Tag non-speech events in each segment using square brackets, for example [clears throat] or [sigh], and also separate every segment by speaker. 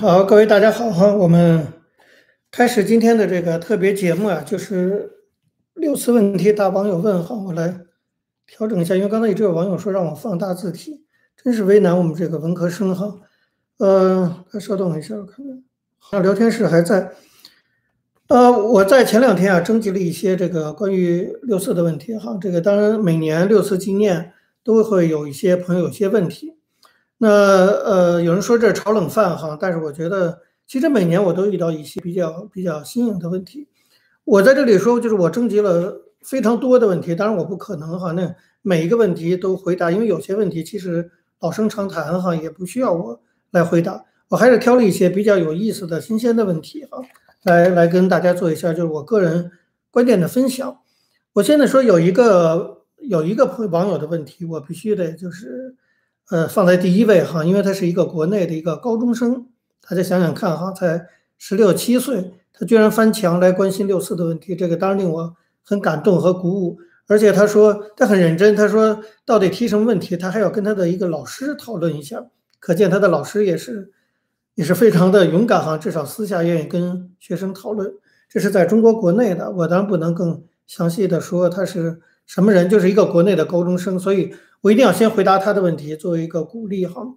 Speaker 1: 好，各位大家好哈，我们开始今天的这个特别节目啊，就是六次问题答网友问哈，我来调整一下，因为刚才一直有网友说让我放大字体，真是为难我们这个文科生哈。呃，稍等一下，我看看，好，聊天室还在。呃，我在前两天啊征集了一些这个关于六四的问题哈，这个当然每年六四纪念都会有一些朋友有些问题。那呃，有人说这是炒冷饭哈，但是我觉得其实每年我都遇到一些比较比较新颖的问题。我在这里说，就是我征集了非常多的问题，当然我不可能哈，那每一个问题都回答，因为有些问题其实老生常谈哈，也不需要我来回答。我还是挑了一些比较有意思的新鲜的问题哈，来来跟大家做一下就是我个人观点的分享。我现在说有一个有一个朋网友的问题，我必须得就是。呃，放在第一位哈，因为他是一个国内的一个高中生，大家想想看哈，才十六七岁，他居然翻墙来关心六四的问题，这个当然令我很感动和鼓舞。而且他说他很认真，他说到底提什么问题，他还要跟他的一个老师讨论一下，可见他的老师也是也是非常的勇敢哈，至少私下愿意跟学生讨论。这是在中国国内的，我当然不能更详细的说他是什么人，就是一个国内的高中生，所以。我一定要先回答他的问题，作为一个鼓励哈。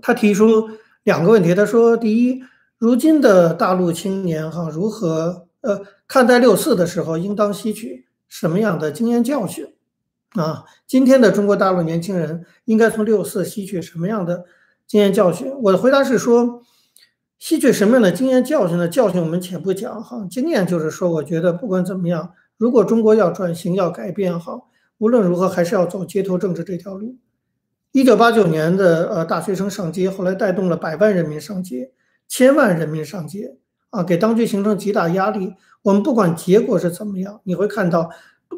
Speaker 1: 他提出两个问题，他说：第一，如今的大陆青年哈，如何呃看待六四的时候，应当吸取什么样的经验教训啊？今天的中国大陆年轻人应该从六四吸取什么样的经验教训？我的回答是说，吸取什么样的经验教训呢？教训我们且不讲哈，经验就是说，我觉得不管怎么样，如果中国要转型要改变哈。无论如何，还是要走街头政治这条路。一九八九年的呃大学生上街，后来带动了百万人民上街，千万人民上街啊，给当局形成极大压力。我们不管结果是怎么样，你会看到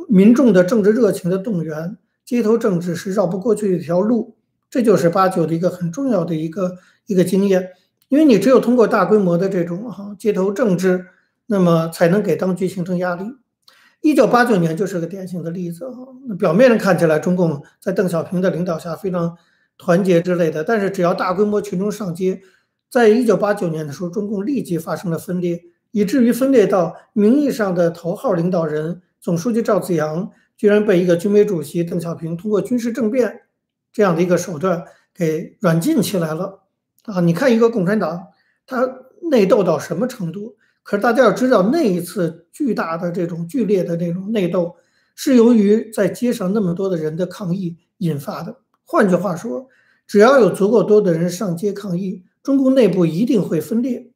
Speaker 1: 民众的政治热情的动员，街头政治是绕不过去的一条路。这就是八九的一个很重要的一个一个经验，因为你只有通过大规模的这种哈街头政治，那么才能给当局形成压力。一九八九年就是个典型的例子哈。表面上看起来，中共在邓小平的领导下非常团结之类的，但是只要大规模群众上街，在一九八九年的时候，中共立即发生了分裂，以至于分裂到名义上的头号领导人总书记赵紫阳，居然被一个军委主席邓小平通过军事政变这样的一个手段给软禁起来了啊！你看一个共产党，他内斗到什么程度？可是大家要知道，那一次巨大的这种剧烈的这种内斗，是由于在街上那么多的人的抗议引发的。换句话说，只要有足够多的人上街抗议，中共内部一定会分裂。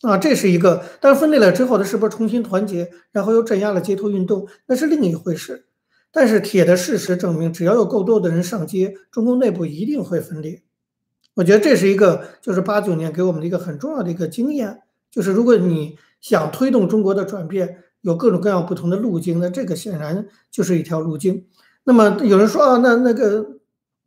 Speaker 1: 啊，这是一个。但是分裂了之后，它是不是重新团结，然后又镇压了街头运动，那是另一回事。但是铁的事实证明，只要有够多的人上街，中共内部一定会分裂。我觉得这是一个，就是八九年给我们的一个很重要的一个经验。就是如果你想推动中国的转变，有各种各样不同的路径，那这个显然就是一条路径。那么有人说啊，那那个，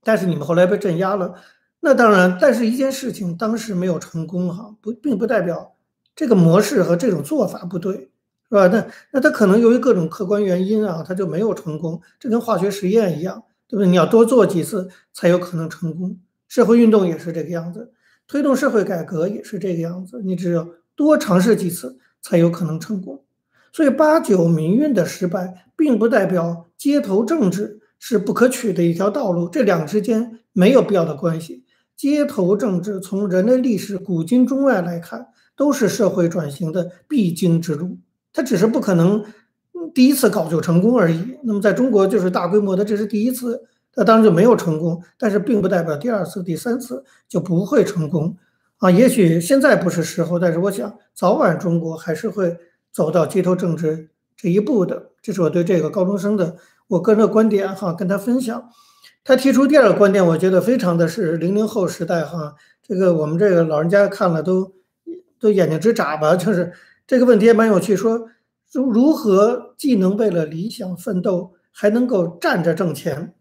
Speaker 1: 但是你们后来被镇压了，那当然，但是一件事情当时没有成功哈，不并不代表这个模式和这种做法不对，是吧？那那他可能由于各种客观原因啊，他就没有成功。这跟化学实验一样，对不对？你要多做几次才有可能成功。社会运动也是这个样子，推动社会改革也是这个样子，你只有。多尝试几次才有可能成功，所以八九民运的失败，并不代表街头政治是不可取的一条道路，这两之间没有必要的关系。街头政治从人类历史古今中外来看，都是社会转型的必经之路，它只是不可能第一次搞就成功而已。那么在中国就是大规模的，这是第一次，那当然就没有成功，但是并不代表第二次、第三次就不会成功。啊，也许现在不是时候，但是我想早晚中国还是会走到街头政治这一步的。这是我对这个高中生的我个人的观点哈，跟他分享。他提出第二个观点，我觉得非常的是零零后时代哈，这个我们这个老人家看了都都眼睛直眨巴。就是这个问题也蛮有趣，说如如何既能为了理想奋斗，还能够站着挣钱？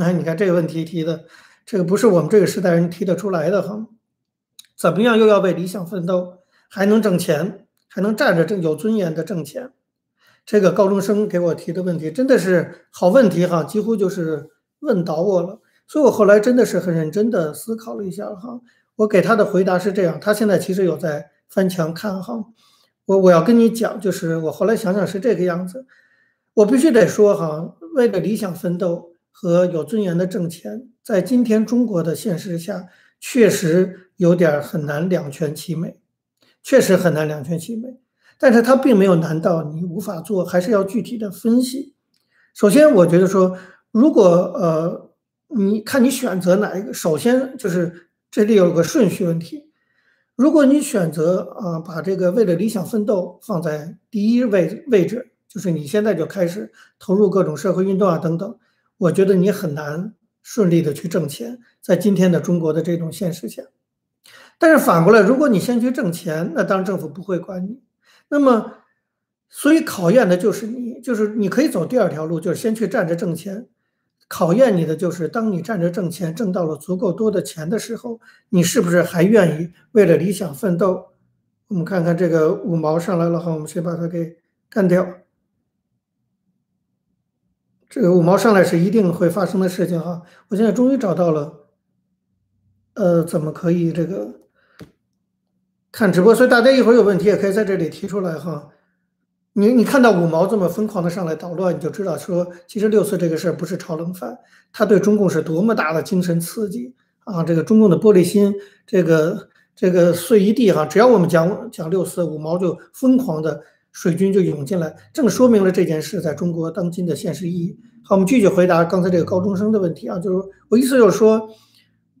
Speaker 1: 哎，你看这个问题提的，这个不是我们这个时代人提得出来的哈。怎么样又要为理想奋斗，还能挣钱，还能站着挣有尊严的挣钱？这个高中生给我提的问题真的是好问题哈，几乎就是问倒我了。所以我后来真的是很认真的思考了一下哈，我给他的回答是这样，他现在其实有在翻墙看哈。我我要跟你讲，就是我后来想想是这个样子，我必须得说哈，为了理想奋斗和有尊严的挣钱，在今天中国的现实下，确实有点很难两全其美，确实很难两全其美。但是它并没有难到你无法做，还是要具体的分析。首先，我觉得说，如果呃，你看你选择哪一个，首先就是这里有个顺序问题。如果你选择啊，把这个为了理想奋斗放在第一位位置，就是你现在就开始投入各种社会运动啊等等，我觉得你很难顺利的去挣钱，在今天的中国的这种现实下。但是反过来，如果你先去挣钱，那当然政府不会管你。那么，所以考验的就是你，就是你可以走第二条路，就是先去站着挣钱。考验你的就是，当你站着挣钱，挣到了足够多的钱的时候，你是不是还愿意为了理想奋斗？我们看看这个五毛上来了哈，我们先把它给干掉。这个五毛上来是一定会发生的事情哈。我现在终于找到了，呃，怎么可以这个？看直播，所以大家一会儿有问题也可以在这里提出来哈。你你看到五毛这么疯狂的上来捣乱，你就知道说，其实六四这个事儿不是炒冷饭，他对中共是多么大的精神刺激啊！这个中共的玻璃心，这个这个碎一地哈。只要我们讲讲六四，五毛就疯狂的水军就涌进来，正说明了这件事在中国当今的现实意义。好，我们继续回答刚才这个高中生的问题啊，就是我意思就是说，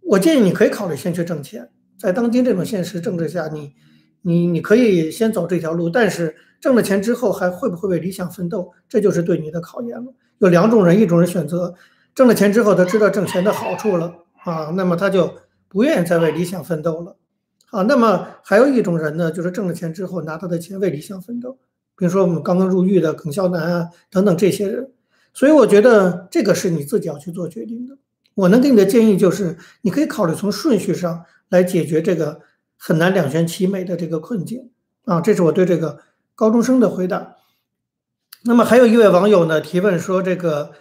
Speaker 1: 我建议你可以考虑先去挣钱。在当今这种现实政治下，你，你你可以先走这条路，但是挣了钱之后还会不会为理想奋斗，这就是对你的考验了。有两种人，一种人选择挣了钱之后，他知道挣钱的好处了啊，那么他就不愿意再为理想奋斗了啊。那么还有一种人呢，就是挣了钱之后拿他的钱为理想奋斗，比如说我们刚刚入狱的耿肖南啊等等这些人。所以我觉得这个是你自己要去做决定的。我能给你的建议就是，你可以考虑从顺序上。来解决这个很难两全其美的这个困境啊，这是我对这个高中生的回答。那么还有一位网友呢提问说，这个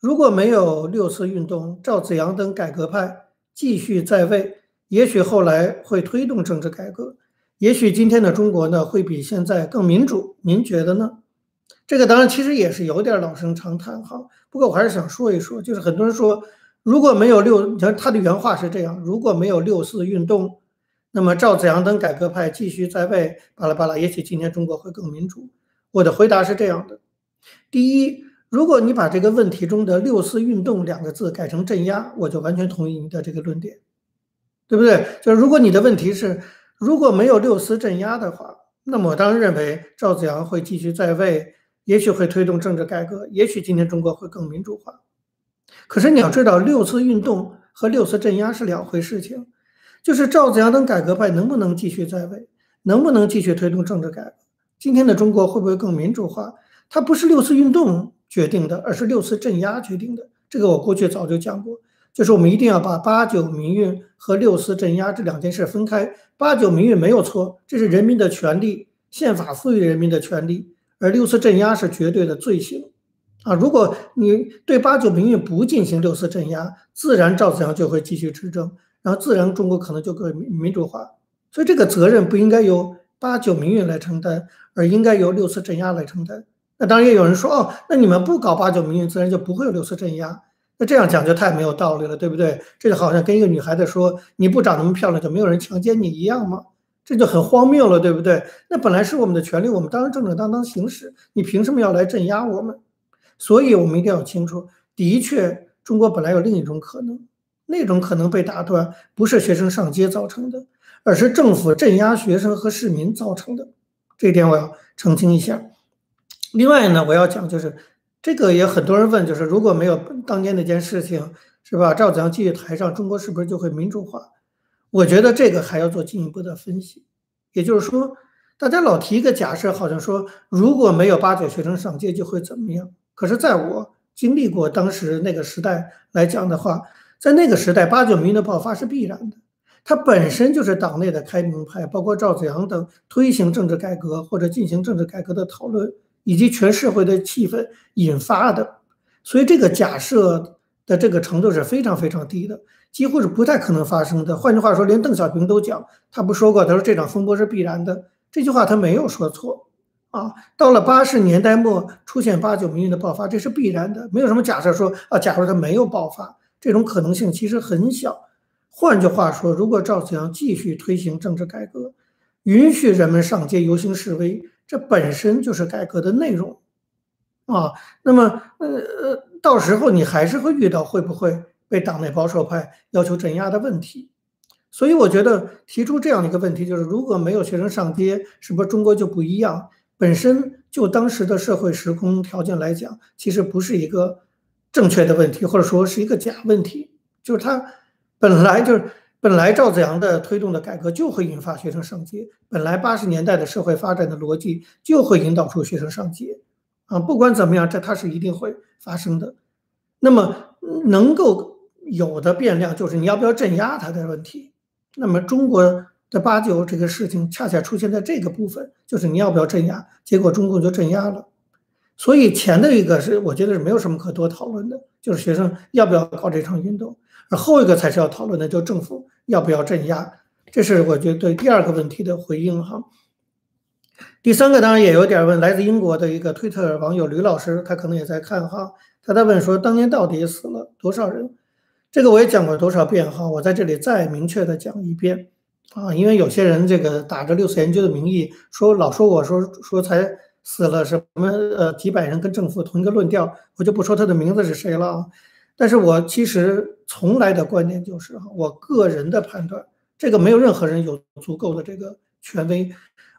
Speaker 1: 如果没有六四运动，赵紫阳等改革派继续在位，也许后来会推动政治改革，也许今天的中国呢会比现在更民主。您觉得呢？这个当然其实也是有点老生常谈哈，不过我还是想说一说，就是很多人说。如果没有六，你看他的原话是这样：如果没有六四运动，那么赵紫阳等改革派继续在位，巴拉巴拉，也许今天中国会更民主。我的回答是这样的：第一，如果你把这个问题中的“六四运动”两个字改成镇压，我就完全同意你的这个论点，对不对？就是如果你的问题是如果没有六四镇压的话，那么我当然认为赵紫阳会继续在位，也许会推动政治改革，也许今天中国会更民主化。可是你要知道，六次运动和六次镇压是两回事情。就是赵子阳等改革派能不能继续在位，能不能继续推动政治改革，今天的中国会不会更民主化，它不是六次运动决定的，而是六次镇压决定的。这个我过去早就讲过，就是我们一定要把八九民运和六次镇压这两件事分开。八九民运没有错，这是人民的权利，宪法赋予人民的权利，而六次镇压是绝对的罪行。啊，如果你对八九民运不进行六次镇压，自然赵子阳就会继续执政，然后自然中国可能就会民主化。所以这个责任不应该由八九民运来承担，而应该由六次镇压来承担。那当然也有人说，哦，那你们不搞八九民运，自然就不会有六次镇压。那这样讲就太没有道理了，对不对？这就好像跟一个女孩子说，你不长那么漂亮，就没有人强奸你一样吗？这就很荒谬了，对不对？那本来是我们的权利，我们当然正正当当行使，你凭什么要来镇压我们？所以，我们一定要清楚，的确，中国本来有另一种可能，那种可能被打断，不是学生上街造成的，而是政府镇压学生和市民造成的。这一点我要澄清一下。另外呢，我要讲就是，这个也很多人问，就是如果没有当年那件事情，是吧？赵子阳继续台上，中国是不是就会民主化？我觉得这个还要做进一步的分析。也就是说，大家老提一个假设，好像说如果没有八九学生上街，就会怎么样？可是，在我经历过当时那个时代来讲的话，在那个时代，八九民的爆发是必然的。它本身就是党内的开明派，包括赵子阳等推行政治改革或者进行政治改革的讨论，以及全社会的气氛引发的。所以，这个假设的这个程度是非常非常低的。几乎是不太可能发生的。换句话说，连邓小平都讲，他不说过，他说这场风波是必然的，这句话他没有说错啊。到了八十年代末出现八九民运的爆发，这是必然的，没有什么假设说啊，假如他没有爆发，这种可能性其实很小。换句话说，如果赵紫阳继续推行政治改革，允许人们上街游行示威，这本身就是改革的内容啊。那么，呃呃，到时候你还是会遇到会不会被党内保守派要求镇压的问题。所以，我觉得提出这样的一个问题，就是如果没有学生上街，是不是中国就不一样？本身就当时的社会时空条件来讲，其实不是一个正确的问题，或者说是一个假问题，就是它。本来就是本来赵子阳的推动的改革就会引发学生上街，本来八十年代的社会发展的逻辑就会引导出学生上街，啊，不管怎么样，这它是一定会发生的。那么能够有的变量就是你要不要镇压他的问题。那么中国的八九这个事情恰恰出现在这个部分，就是你要不要镇压，结果中共就镇压了。所以前的一个是我觉得是没有什么可多讨论的，就是学生要不要搞这场运动。而后一个才是要讨论的，就政府要不要镇压，这是我觉得对第二个问题的回应哈。第三个当然也有点问，来自英国的一个推特网友吕老师，他可能也在看哈，他在问说当年到底死了多少人？这个我也讲过多少遍哈，我在这里再明确的讲一遍啊，因为有些人这个打着六四研究的名义说老说我说说才死了什么呃几百人跟政府同一个论调，我就不说他的名字是谁了啊。但是我其实从来的观点就是，我个人的判断，这个没有任何人有足够的这个权威，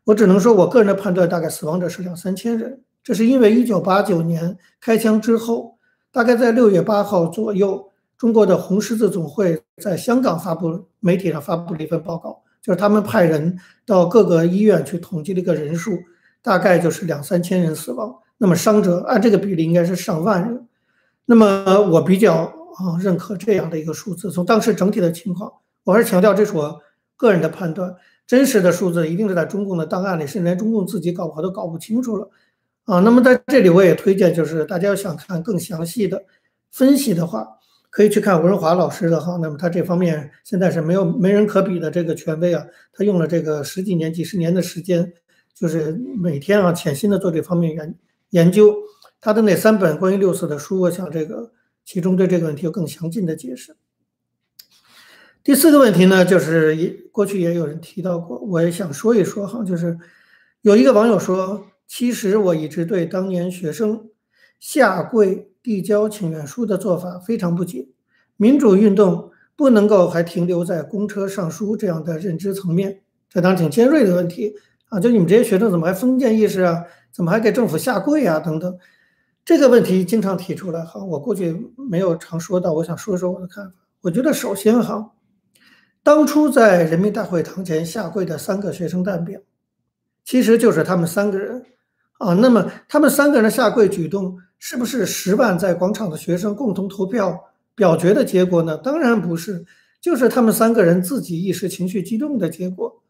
Speaker 1: 我只能说我个人的判断，大概死亡者是两三千人。这是因为一九八九年开枪之后，大概在六月八号左右，中国的红十字总会在香港发布媒体上发布了一份报告，就是他们派人到各个医院去统计了一个人数，大概就是两三千人死亡，那么伤者按这个比例应该是上万人。那么我比较啊认可这样的一个数字，从当时整体的情况，我还是强调这是我个人的判断，真实的数字一定是在中共的档案里，甚至连中共自己搞不好都搞不清楚了啊。那么在这里我也推荐，就是大家要想看更详细的分析的话，可以去看文华老师的哈。那么他这方面现在是没有没人可比的这个权威啊，他用了这个十几年、几十年的时间，就是每天啊潜心的做这方面研研究。他的那三本关于六四的书，我想这个其中对这个问题有更详尽的解释。第四个问题呢，就是也过去也有人提到过，我也想说一说哈，就是有一个网友说，其实我一直对当年学生下跪递交请愿书的做法非常不解，民主运动不能够还停留在公车上书这样的认知层面，这当然挺尖锐的问题啊，就你们这些学生怎么还封建意识啊，怎么还给政府下跪啊等等。这个问题经常提出来哈，我过去没有常说到，我想说说我的看法。我觉得首先哈，当初在人民大会堂前下跪的三个学生代表，其实就是他们三个人啊。那么他们三个人的下跪举动，是不是十万在广场的学生共同投票表决的结果呢？当然不是，就是他们三个人自己一时情绪激动的结果。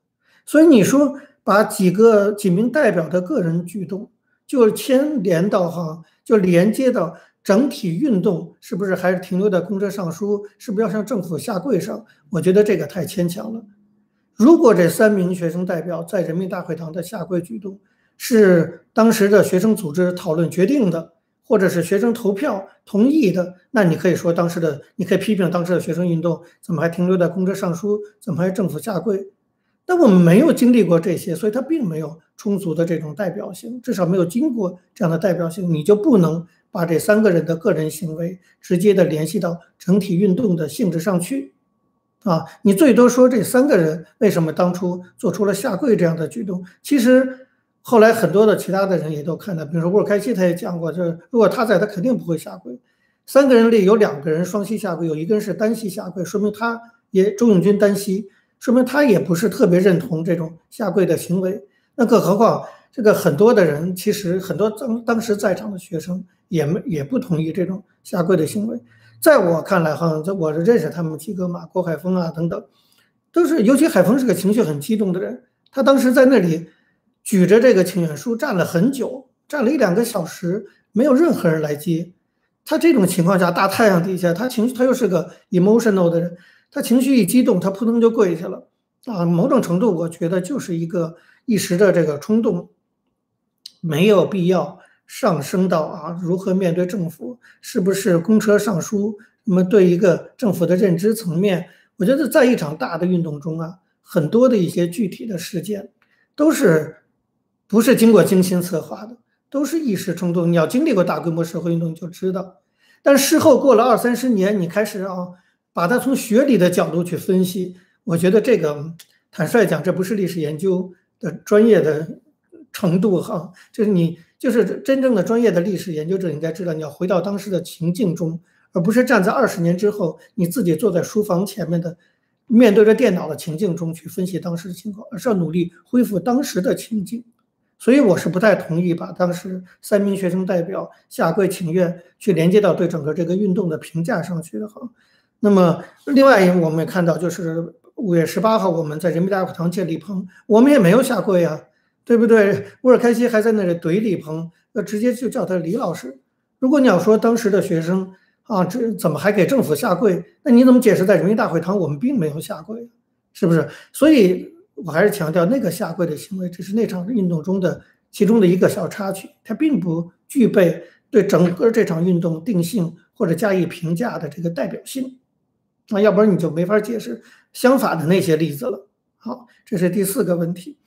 Speaker 1: 所以你说把几个几名代表的个人举动，就牵连到哈。就连接到整体运动，是不是还是停留在公车上书？是不是要向政府下跪上？我觉得这个太牵强了。如果这三名学生代表在人民大会堂的下跪举动是当时的学生组织讨论决定的，或者是学生投票同意的，那你可以说当时的，你可以批评当时的学生运动怎么还停留在公车上书，怎么还政府下跪？但我们没有经历过这些，所以它并没有充足的这种代表性，至少没有经过这样的代表性，你就不能把这三个人的个人行为直接的联系到整体运动的性质上去，啊，你最多说这三个人为什么当初做出了下跪这样的举动？其实后来很多的其他的人也都看到，比如说沃尔开西他也讲过，就是如果他在，他肯定不会下跪。三个人里有两个人双膝下跪，有一个人是单膝下跪，说明他也周永军单膝。说明他也不是特别认同这种下跪的行为，那更何况这个很多的人，其实很多当当时在场的学生也没也不同意这种下跪的行为。在我看来，哈，这我是认识他们几个嘛，郭海峰啊等等，都是，尤其海峰是个情绪很激动的人，他当时在那里举着这个请愿书站了很久，站了一两个小时，没有任何人来接。他这种情况下，大太阳底下，他情绪他又是个 emotional 的人。他情绪一激动，他扑通就跪下了啊。某种程度，我觉得就是一个一时的这个冲动，没有必要上升到啊如何面对政府，是不是公车上书。那么对一个政府的认知层面，我觉得在一场大的运动中啊，很多的一些具体的事件，都是不是经过精心策划的，都是一时冲动。你要经历过大规模社会运动你就知道。但事后过了二三十年，你开始啊，把它从学理的角度去分析，我觉得这个坦率讲，这不是历史研究的专业的程度哈。就是你就是真正的专业的历史研究者应该知道，你要回到当时的情境中。而不是站在二十年之后，你自己坐在书房前面的，面对着电脑的情境中去分析当时的情况，而是要努力恢复当时的情境。所以我是不太同意把当时三名学生代表下跪请愿去连接到对整个这个运动的评价上去的哈。那么，另外一我们也看到，就是五月十八号我们在人民大会堂见李鹏，我们也没有下跪啊，对不对？乌尔开西还在那里怼李鹏，那直接就叫他李老师。如果你要说当时的学生，啊，这怎么还给政府下跪？那你怎么解释在人民大会堂我们并没有下跪，是不是？所以我还是强调，那个下跪的行为只是那场运动中的其中的一个小插曲，它并不具备对整个这场运动定性或者加以评价的这个代表性。那要不然你就没法解释相反的那些例子了。好，这是第四个问题。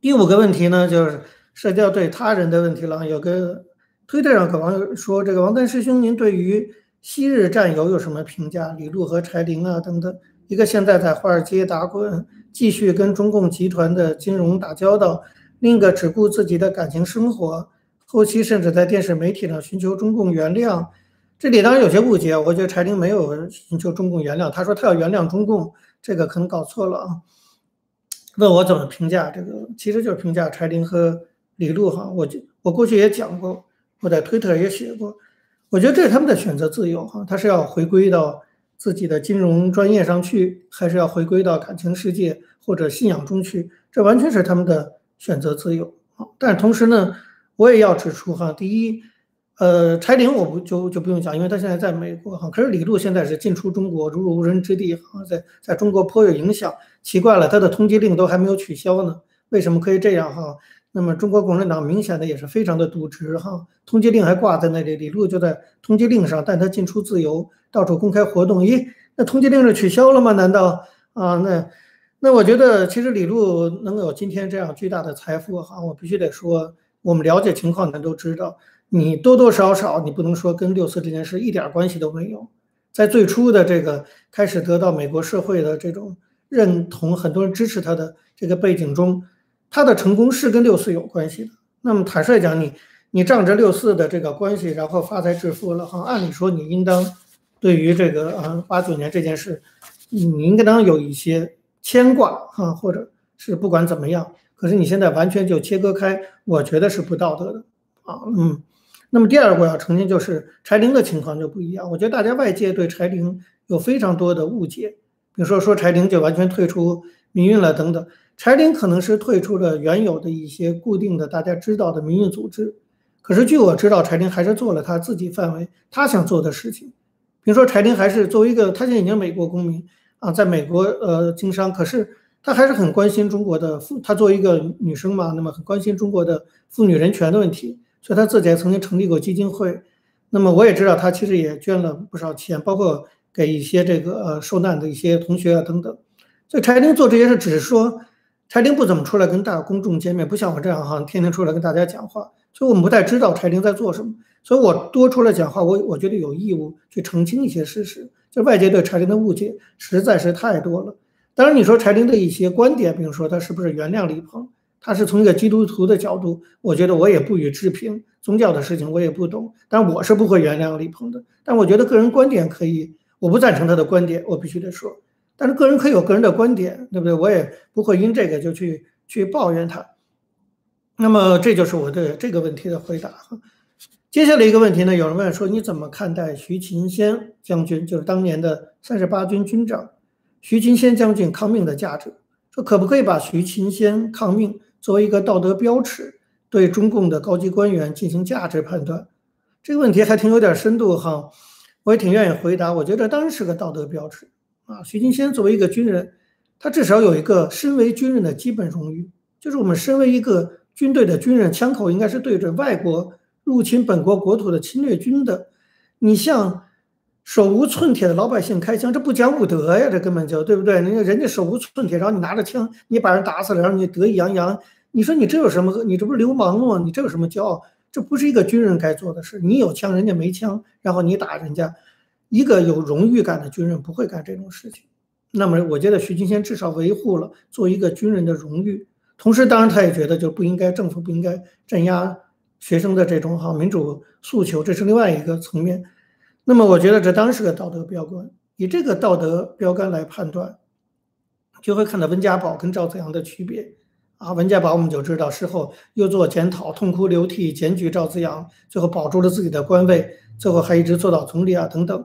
Speaker 1: 第五个问题呢，就是涉及到对他人的问题了，有个。推特上有网友说：“这个王丹师兄，您对于昔日战友有什么评价？李路和柴玲啊等等，一个现在在华尔街打滚，继续跟中共集团的金融打交道；另一个只顾自己的感情生活，后期甚至在电视媒体上寻求中共原谅。这里当然有些误解，我觉得柴玲没有寻求中共原谅，他说他要原谅中共，这个可能搞错了啊。问我怎么评价这个，其实就是评价柴玲和李璐哈。我就我过去也讲过。”我在推特也写过，我觉得这是他们的选择自由哈，他是要回归到自己的金融专业上去，还是要回归到感情世界或者信仰中去，这完全是他们的选择自由啊。但是同时呢，我也要指出哈，第一，呃，柴玲我不就就不用讲，因为他现在在美国哈，可是李路现在是进出中国如入无人之地哈，在在中国颇有影响。奇怪了，他的通缉令都还没有取消呢，为什么可以这样哈？那么中国共产党明显的也是非常的渎职哈，通缉令还挂在那里，李路就在通缉令上，但他进出自由，到处公开活动，咦，那通缉令是取消了吗？难道啊？那那我觉得其实李路能有今天这样巨大的财富哈，我必须得说，我们了解情况的都知道，你多多少少你不能说跟六四这件事一点关系都没有，在最初的这个开始得到美国社会的这种认同，很多人支持他的这个背景中。他的成功是跟六四有关系的。那么坦率讲，你你仗着六四的这个关系，然后发财致富了哈。按理说你应当对于这个啊八九年这件事，你应该当有一些牵挂啊，或者是不管怎么样。可是你现在完全就切割开，我觉得是不道德的啊。嗯。那么第二个我要澄清就是柴玲的情况就不一样。我觉得大家外界对柴玲有非常多的误解，比如说说柴玲就完全退出民运了等等。柴玲可能是退出了原有的一些固定的大家知道的民运组织，可是据我知道，柴玲还是做了他自己范围他想做的事情。比如说，柴玲还是作为一个，他现在已经美国公民啊，在美国呃经商，可是他还是很关心中国的妇，他作为一个女生嘛，那么很关心中国的妇女人权的问题，所以他自己还曾经成立过基金会。那么我也知道，他其实也捐了不少钱，包括给一些这个呃受难的一些同学啊等等。所以柴玲做这些事，只是说。柴玲不怎么出来跟大公众见面，不像我这样哈，天天出来跟大家讲话，所以我们不太知道柴玲在做什么。所以我多出来讲话，我我觉得有义务去澄清一些事实。就外界对柴玲的误解实在是太多了。当然，你说柴玲的一些观点，比如说他是不是原谅李鹏，他是从一个基督徒的角度，我觉得我也不予置评。宗教的事情我也不懂，但我是不会原谅李鹏的。但我觉得个人观点可以，我不赞成他的观点，我必须得说。但是个人可以有个人的观点，对不对？我也不会因这个就去去抱怨他。那么这就是我对这个问题的回答。接下来一个问题呢，有人问说，你怎么看待徐勤先将军，就是当年的三十八军军长徐勤先将军抗命的价值？说可不可以把徐勤先抗命作为一个道德标尺，对中共的高级官员进行价值判断？这个问题还挺有点深度哈，我也挺愿意回答。我觉得当然是个道德标尺。啊。徐勤先作为一个军人，他至少有一个身为军人的基本荣誉，就是我们身为一个军队的军人，枪口应该是对准外国入侵本国国土的侵略军的。你向手无寸铁的老百姓开枪，这不讲武德呀，这根本就对不对？人家人家手无寸铁，然后你拿着枪，你把人打死了，然后你得意洋洋，你说你这有什么？你这不是流氓吗？你这有什么骄傲？这不是一个军人该做的事。你有枪，人家没枪，然后你打人家，一个有荣誉感的军人不会干这种事情。那么，我觉得徐金仙至少维护了作为一个军人的荣誉，同时，当然他也觉得就不应该政府不应该镇压学生的这种哈民主诉求，这是另外一个层面。那么，我觉得这当然是个道德标杆。以这个道德标杆来判断，就会看到温家宝跟赵子阳的区别。啊，文家宝我们就知道，事后又做检讨，痛哭流涕，检举赵子阳，最后保住了自己的官位，最后还一直做到总理啊等等。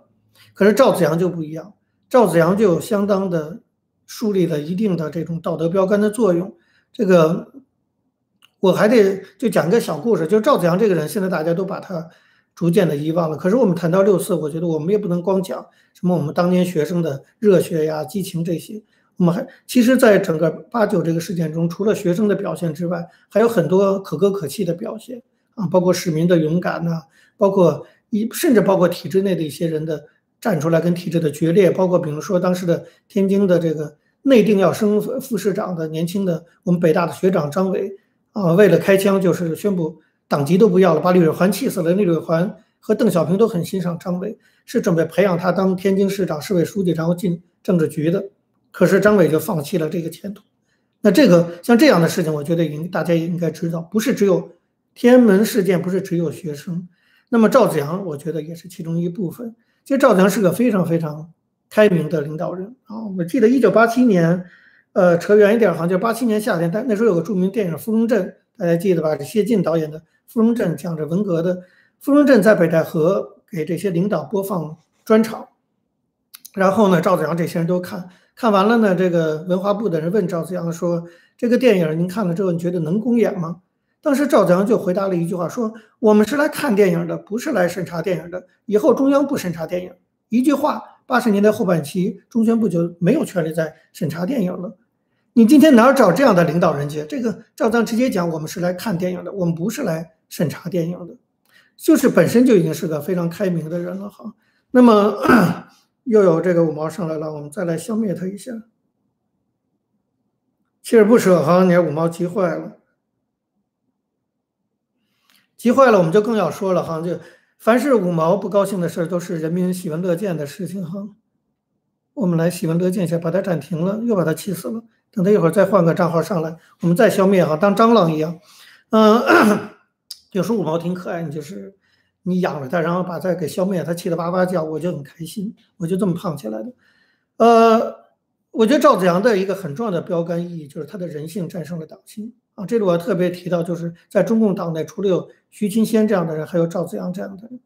Speaker 1: 可是赵子阳就不一样，赵子阳就相当的树立了一定的这种道德标杆的作用。这个我还得就讲个小故事，就赵子阳这个人，现在大家都把他逐渐的遗忘了。可是我们谈到六四，我觉得我们也不能光讲什么我们当年学生的热血呀、激情这些。我们还其实，在整个八九这个事件中，除了学生的表现之外，还有很多可歌可泣的表现啊，包括市民的勇敢呐，包括一甚至包括体制内的一些人的站出来跟体制的决裂，包括比如说当时的天津的这个内定要升副市长的年轻的我们北大的学长张伟啊，为了开枪就是宣布党籍都不要了，把李瑞环气死了。李瑞环和邓小平都很欣赏张伟，是准备培养他当天津市长、市委书记，然后进政治局的。可是张伟就放弃了这个前途，那这个像这样的事情，我觉得应大家也应该知道，不是只有天安门事件，不是只有学生。那么赵子阳，我觉得也是其中一部分。其实赵子阳是个非常非常开明的领导人啊！我记得一九八七年，呃，扯远一点，好像就八七年夏天，但那时候有个著名电影《芙蓉镇》，大家记得吧？是谢晋导演的《芙蓉镇》，讲着文革的。芙蓉镇在北戴河给这些领导播放专场，然后呢，赵子阳这些人都看。看完了呢，这个文化部的人问赵子阳说：“这个电影您看了之后，你觉得能公演吗？”当时赵子阳就回答了一句话，说：“我们是来看电影的，不是来审查电影的。以后中央不审查电影。”一句话，八十年代后半期，中宣部就没有权利再审查电影了。你今天哪儿找这样的领导人去？这个赵章直接讲：“我们是来看电影的，我们不是来审查电影的。”就是本身就已经是个非常开明的人了哈。那么。[clears throat] 又有这个五毛上来了，我们再来消灭他一下。锲而不舍哈，你看五毛急坏了，急坏了，我们就更要说了哈，就凡是五毛不高兴的事儿，都是人民喜闻乐见的事情哈。我们来喜闻乐见一下，把他暂停了，又把他气死了。等他一会儿再换个账号上来，我们再消灭哈，当蟑螂一样。嗯，[coughs] 有时候五毛挺可爱，你就是。你养着它，然后把它给消灭，它气得哇哇叫，我就很开心，我就这么胖起来的。呃，我觉得赵子阳的一个很重要的标杆意义就是他的人性战胜了党性啊。这里我要特别提到，就是在中共党内，除了有徐勤先这样的人，还有赵子阳这样的人。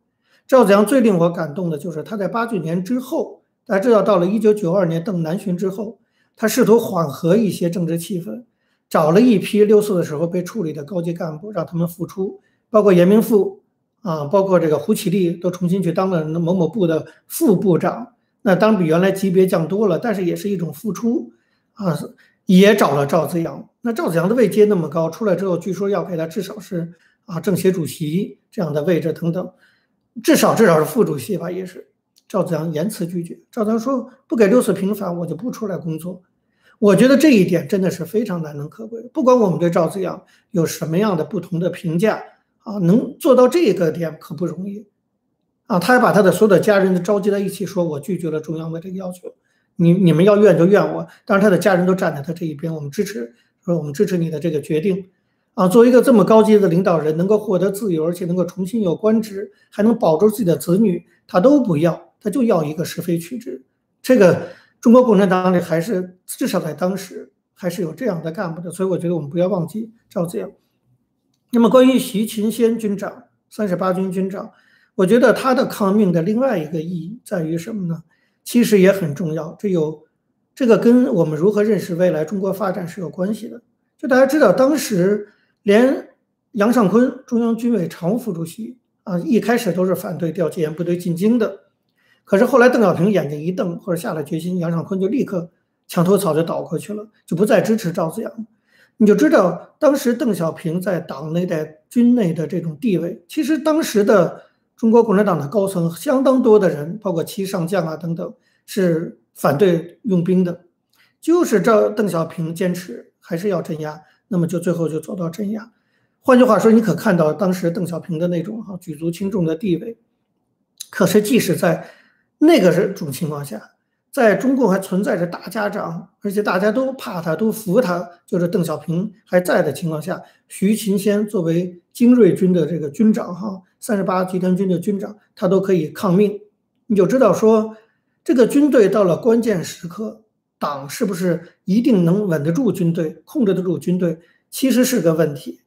Speaker 1: 赵子阳最令我感动的就是他在八九年之后，大家知道，到了一九九二年邓南巡之后，他试图缓和一些政治气氛，找了一批六四的时候被处理的高级干部，让他们复出，包括严明富。啊，包括这个胡启立都重新去当了某某部的副部长，那当比原来级别降多了，但是也是一种付出啊。也找了赵子阳，那赵子阳的位阶那么高，出来之后据说要给他至少是啊政协主席这样的位置等等，至少至少是副主席吧，也是。赵子阳严词拒绝，赵子阳说不给六次平反，我就不出来工作。我觉得这一点真的是非常难能可贵，不管我们对赵子阳有什么样的不同的评价。啊，能做到这个点可不容易，啊，他还把他的所有的家人都召集在一起，说我拒绝了中央的这个要求，你你们要怨就怨我，但是他的家人都站在他这一边，我们支持，说我们支持你的这个决定，啊，作为一个这么高级的领导人，能够获得自由，而且能够重新有官职，还能保住自己的子女，他都不要，他就要一个是非曲直，这个中国共产党里还是至少在当时还是有这样的干部的，所以我觉得我们不要忘记赵子阳。那么，关于徐勤先军长，三十八军军长，我觉得他的抗命的另外一个意义在于什么呢？其实也很重要，这有这个跟我们如何认识未来中国发展是有关系的。就大家知道，当时连杨尚昆中央军委常务副主席啊，一开始都是反对调戒严部队进京的。可是后来邓小平眼睛一瞪，或者下了决心，杨尚昆就立刻墙头草就倒过去了，就不再支持赵紫阳。你就知道当时邓小平在党内在军内的这种地位。其实当时的中国共产党的高层相当多的人，包括七上将啊等等，是反对用兵的，就是赵邓小平坚持还是要镇压，那么就最后就走到镇压。换句话说，你可看到当时邓小平的那种哈举足轻重的地位。可是即使在那个这种情况下，在中共还存在着大家长，而且大家都怕他，都服他，就是邓小平还在的情况下，徐勤先作为精锐军的这个军长，哈，三十八集团军的军长，他都可以抗命。你就知道说，这个军队到了关键时刻，党是不是一定能稳得住军队，控制得住军队，其实是个问题。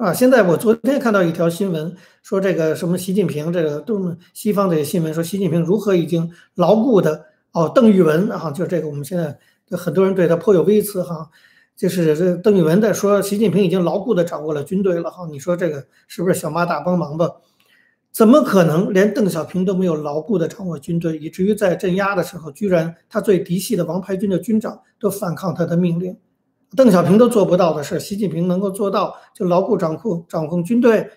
Speaker 1: 啊，现在我昨天看到一条新闻，说这个什么习近平，这个都西方的新闻，说习近平如何已经牢固的哦，邓玉文啊，就这个我们现在很多人对他颇有微词哈，就是这邓玉文在说习近平已经牢固的掌握了军队了哈，你说这个是不是小妈大帮忙吧？怎么可能连邓小平都没有牢固的掌握军队，以至于在镇压的时候，居然他最嫡系的王牌军的军长都反抗他的命令？邓小平都做不到的事，习近平能够做到，就牢固掌控掌控军队。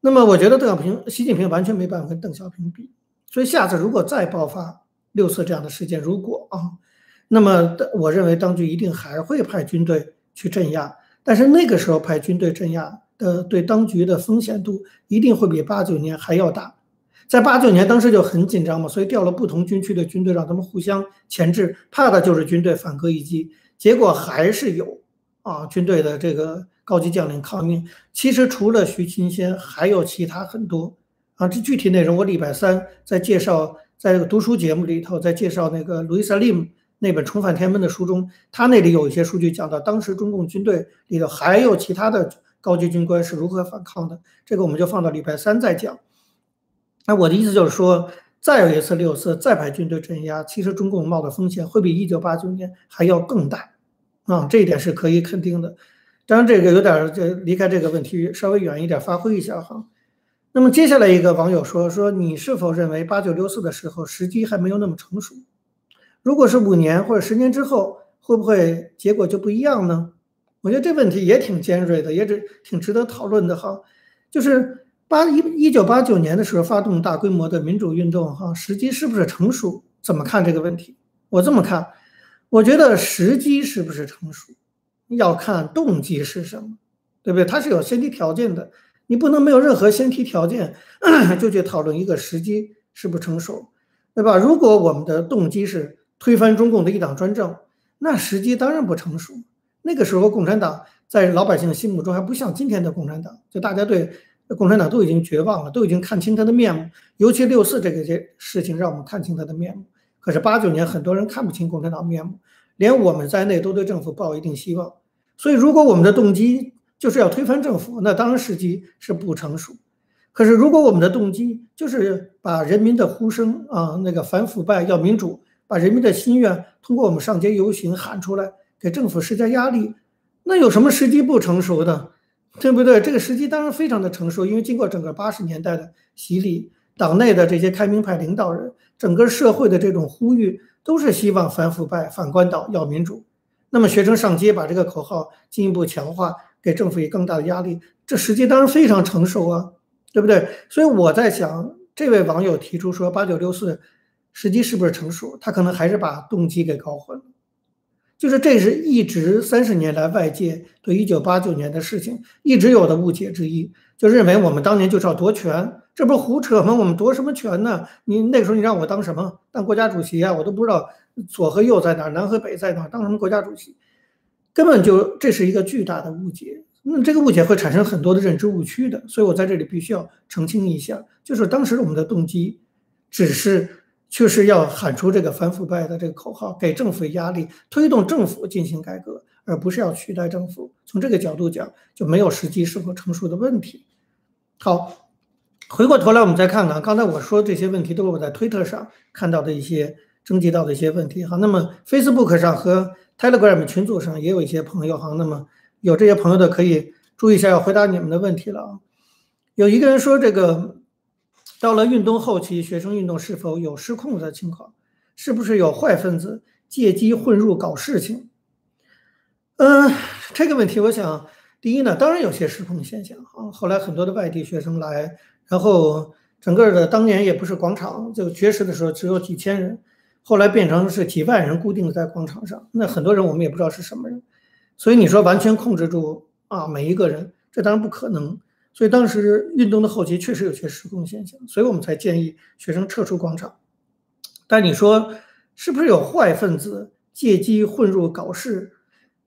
Speaker 1: 那么，我觉得邓小平、习近平完全没办法跟邓小平比。所以，下次如果再爆发六次这样的事件，如果啊，那么我认为当局一定还会派军队去镇压。但是那个时候派军队镇压的，对当局的风险度一定会比八九年还要大。在八九年当时就很紧张嘛，所以调了不同军区的军队，让他们互相钳制，怕的就是军队反戈一击。结果还是有啊，军队的这个高级将领抗命。其实除了徐清先，还有其他很多啊。这具体内容我礼拜三在介绍，在这个读书节目里头，在介绍那个路易斯·林那本《重返天安门》的书中，他那里有一些数据讲到，当时中共军队里头还有其他的高级军官是如何反抗的。这个我们就放到礼拜三再讲。那我的意思就是说。再有一次六四，再派军队镇压，其实中共冒的风险会比一九八九年还要更大，啊，这一点是可以肯定的。当然，这个有点就离开这个问题稍微远一点，发挥一下哈。那么接下来一个网友说说，你是否认为八九六四的时候时机还没有那么成熟？如果是五年或者十年之后，会不会结果就不一样呢？我觉得这问题也挺尖锐的，也是挺值得讨论的哈，就是。八一一九八九年的时候发动大规模的民主运动，哈，时机是不是成熟？怎么看这个问题？我这么看，我觉得时机是不是成熟，要看动机是什么，对不对？它是有先提条件的，你不能没有任何先提条件 [clears throat] 就去讨论一个时机是不是成熟，对吧？如果我们的动机是推翻中共的一党专政，那时机当然不成熟。那个时候共产党在老百姓心目中还不像今天的共产党，就大家对。共产党都已经绝望了，都已经看清他的面目。尤其六四这个这事情，让我们看清他的面目。可是八九年，很多人看不清共产党面目，连我们在内都对政府抱一定希望。所以，如果我们的动机就是要推翻政府，那当时机是不成熟。可是，如果我们的动机就是把人民的呼声啊，那个反腐败、要民主，把人民的心愿通过我们上街游行喊出来，给政府施加压力，那有什么时机不成熟的？对不对？这个时机当然非常的成熟，因为经过整个八十年代的洗礼，党内的这些开明派领导人，整个社会的这种呼吁，都是希望反腐败、反官倒、要民主。那么学生上街把这个口号进一步强化，给政府以更大的压力，这时机当然非常成熟啊，对不对？所以我在想，这位网友提出说八九六四时机是不是成熟？他可能还是把动机给搞混了。就是这是一直三十年来外界对一九八九年的事情一直有的误解之一，就认为我们当年就是要夺权，这不是胡扯吗？我们夺什么权呢？你那个时候你让我当什么？当国家主席啊？我都不知道左和右在哪，南和北在哪，当什么国家主席？根本就这是一个巨大的误解。那这个误解会产生很多的认知误区的，所以我在这里必须要澄清一下，就是当时我们的动机只是。确实要喊出这个反腐败的这个口号，给政府压力，推动政府进行改革，而不是要取代政府。从这个角度讲，就没有时机是否成熟的问题。好，回过头来我们再看看，刚才我说这些问题都是我在推特上看到的一些征集到的一些问题。哈，那么 Facebook 上和 Telegram 群组上也有一些朋友哈，那么有这些朋友的可以注意一下，要回答你们的问题了啊。有一个人说这个。到了运动后期，学生运动是否有失控的情况？是不是有坏分子借机混入搞事情？嗯，这个问题，我想，第一呢，当然有些失控现象啊。后来很多的外地学生来，然后整个的当年也不是广场就绝食的时候只有几千人，后来变成是几万人固定在广场上，那很多人我们也不知道是什么人，所以你说完全控制住啊每一个人，这当然不可能。所以当时运动的后期确实有些失控现象，所以我们才建议学生撤出广场。但你说是不是有坏分子借机混入搞事？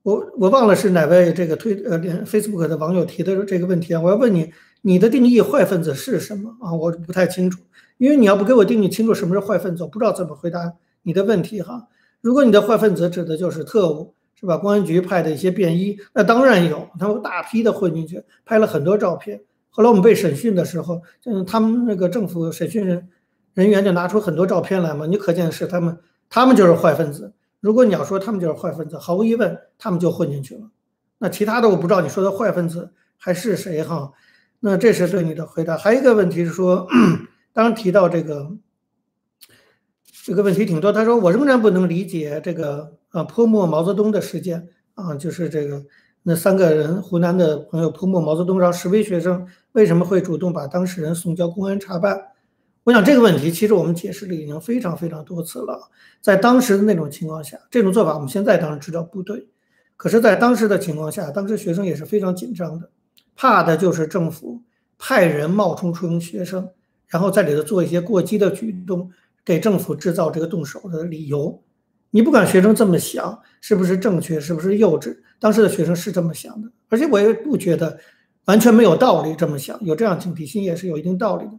Speaker 1: 我我忘了是哪位这个推呃连 Facebook 的网友提的这个问题啊？我要问你，你的定义坏分子是什么啊？我不太清楚，因为你要不给我定义清楚什么是坏分子，我不知道怎么回答你的问题哈。如果你的坏分子指的就是特务。是吧？公安局派的一些便衣，那当然有，他们大批的混进去，拍了很多照片。后来我们被审讯的时候，嗯，他们那个政府审讯人人员就拿出很多照片来嘛，你可见是他们，他们就是坏分子。如果你要说他们就是坏分子，毫无疑问，他们就混进去了。那其他的我不知道你说的坏分子还是谁哈？那这是对你的回答。还有一个问题是说，[clears throat] 当提到这个这个问题挺多，他说我仍然不能理解这个。啊，泼墨毛泽东的事件啊，就是这个那三个人，湖南的朋友泼墨毛泽东，让十位学生为什么会主动把当事人送交公安查办？我想这个问题其实我们解释了已经非常非常多次了。在当时的那种情况下，这种做法我们现在当然知道不对，可是，在当时的情况下，当时学生也是非常紧张的，怕的就是政府派人冒充出学生，然后在里头做一些过激的举动，给政府制造这个动手的理由。你不管学生这么想是不是正确，是不是幼稚？当时的学生是这么想的，而且我也不觉得完全没有道理这么想，有这样警惕心也是有一定道理的。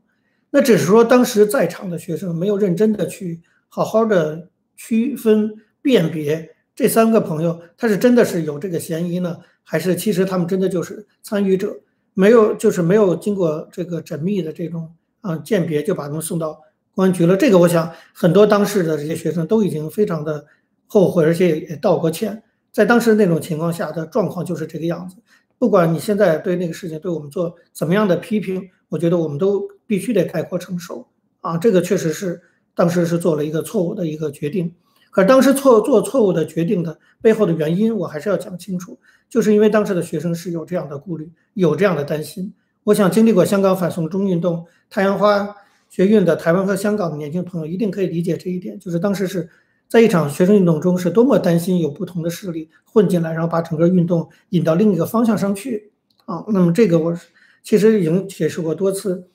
Speaker 1: 那只是说当时在场的学生没有认真的去好好的区分辨别这三个朋友，他是真的是有这个嫌疑呢，还是其实他们真的就是参与者？没有，就是没有经过这个缜密的这种啊鉴别，就把他们送到。公安局了，这个我想很多当时的这些学生都已经非常的后悔，而且也道过歉。在当时那种情况下的状况就是这个样子。不管你现在对那个事情对我们做怎么样的批评，我觉得我们都必须得概括承受啊。这个确实是当时是做了一个错误的一个决定。可是当时错做错误的决定的背后的原因，我还是要讲清楚，就是因为当时的学生是有这样的顾虑，有这样的担心。我想经历过香港反送中运动、太阳花。学运的台湾和香港的年轻朋友一定可以理解这一点，就是当时是在一场学生运动中，是多么担心有不同的势力混进来，然后把整个运动引到另一个方向上去啊。那么这个我其实已经解释过多次。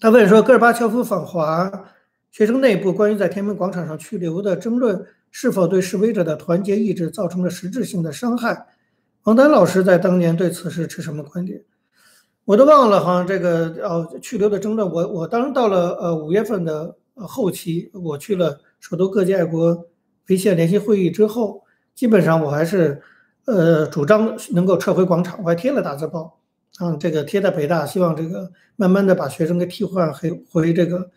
Speaker 1: 他问说，戈尔巴乔夫访华，学生内部关于在天安门广场上去留的争论，是否对示威者的团结意志造成了实质性的伤害？王丹老师在当年对此事持什么观点？我都忘了，好像这个哦，去留的争论，我我当时到了呃五月份的后期，我去了首都各界爱国维宪联席会议之后，基本上我还是呃主张能够撤回广场，我还贴了大字报，啊，这个贴在北大，希望这个慢慢的把学生给替换回回这个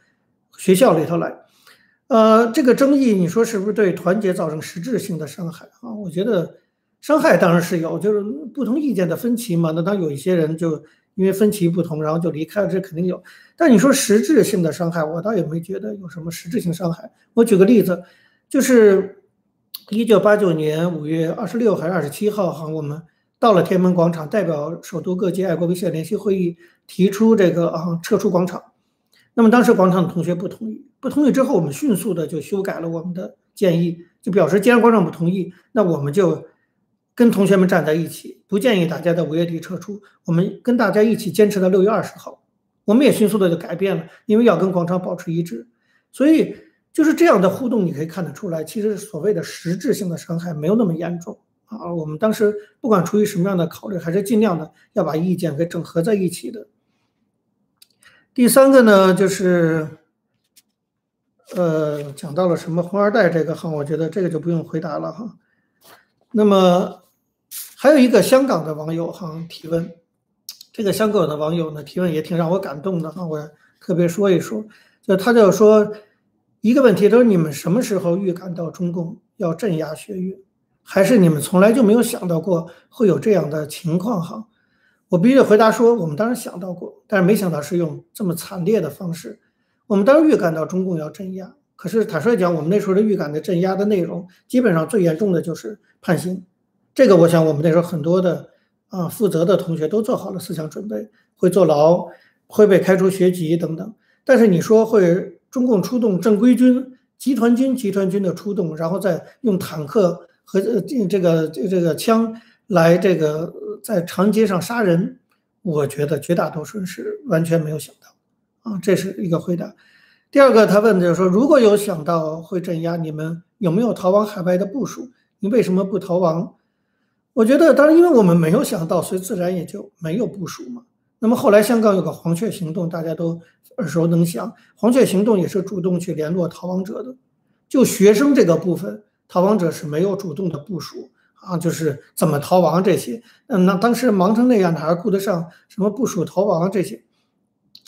Speaker 1: 学校里头来，呃，这个争议你说是不是对团结造成实质性的伤害啊？我觉得伤害当然是有，就是不同意见的分歧嘛，那当有一些人就。因为分歧不同，然后就离开了，这肯定有。但你说实质性的伤害，我倒也没觉得有什么实质性伤害。我举个例子，就是一九八九年五月二十六还是二十七号，哈，我们到了天安门广场，代表首都各界爱国维宪联席会议提出这个啊撤出广场。那么当时广场的同学不同意，不同意之后，我们迅速的就修改了我们的建议，就表示既然广场不同意，那我们就。跟同学们站在一起，不建议大家在五月底撤出。我们跟大家一起坚持到六月二十号，我们也迅速的就改变了，因为要跟广场保持一致。所以就是这样的互动，你可以看得出来，其实所谓的实质性的伤害没有那么严重啊。我们当时不管出于什么样的考虑，还是尽量的要把意见给整合在一起的。第三个呢，就是呃，讲到了什么红二代这个哈，我觉得这个就不用回答了哈。那么。还有一个香港的网友哈提问，这个香港的网友呢提问也挺让我感动的哈，我特别说一说，就他就说一个问题，他说你们什么时候预感到中共要镇压学运，还是你们从来就没有想到过会有这样的情况哈？我必须得回答说，我们当然想到过，但是没想到是用这么惨烈的方式。我们当然预感到中共要镇压，可是坦率讲，我们那时候的预感的镇压的内容，基本上最严重的就是判刑。这个我想我们那时候很多的啊负责的同学都做好了思想准备，会坐牢，会被开除学籍等等。但是你说会中共出动正规军、集团军、集团军的出动，然后再用坦克和这个这个枪来这个在长街上杀人，我觉得绝大多数人是完全没有想到。啊，这是一个回答。第二个，他问的就是说，如果有想到会镇压，你们有没有逃往海外的部署？你为什么不逃亡？我觉得，当然，因为我们没有想到，所以自然也就没有部署嘛。那么后来香港有个黄雀行动，大家都耳熟能详。黄雀行动也是主动去联络逃亡者的。就学生这个部分，逃亡者是没有主动的部署啊，就是怎么逃亡这些。嗯，那当时忙成那样，哪还顾得上什么部署逃亡这些？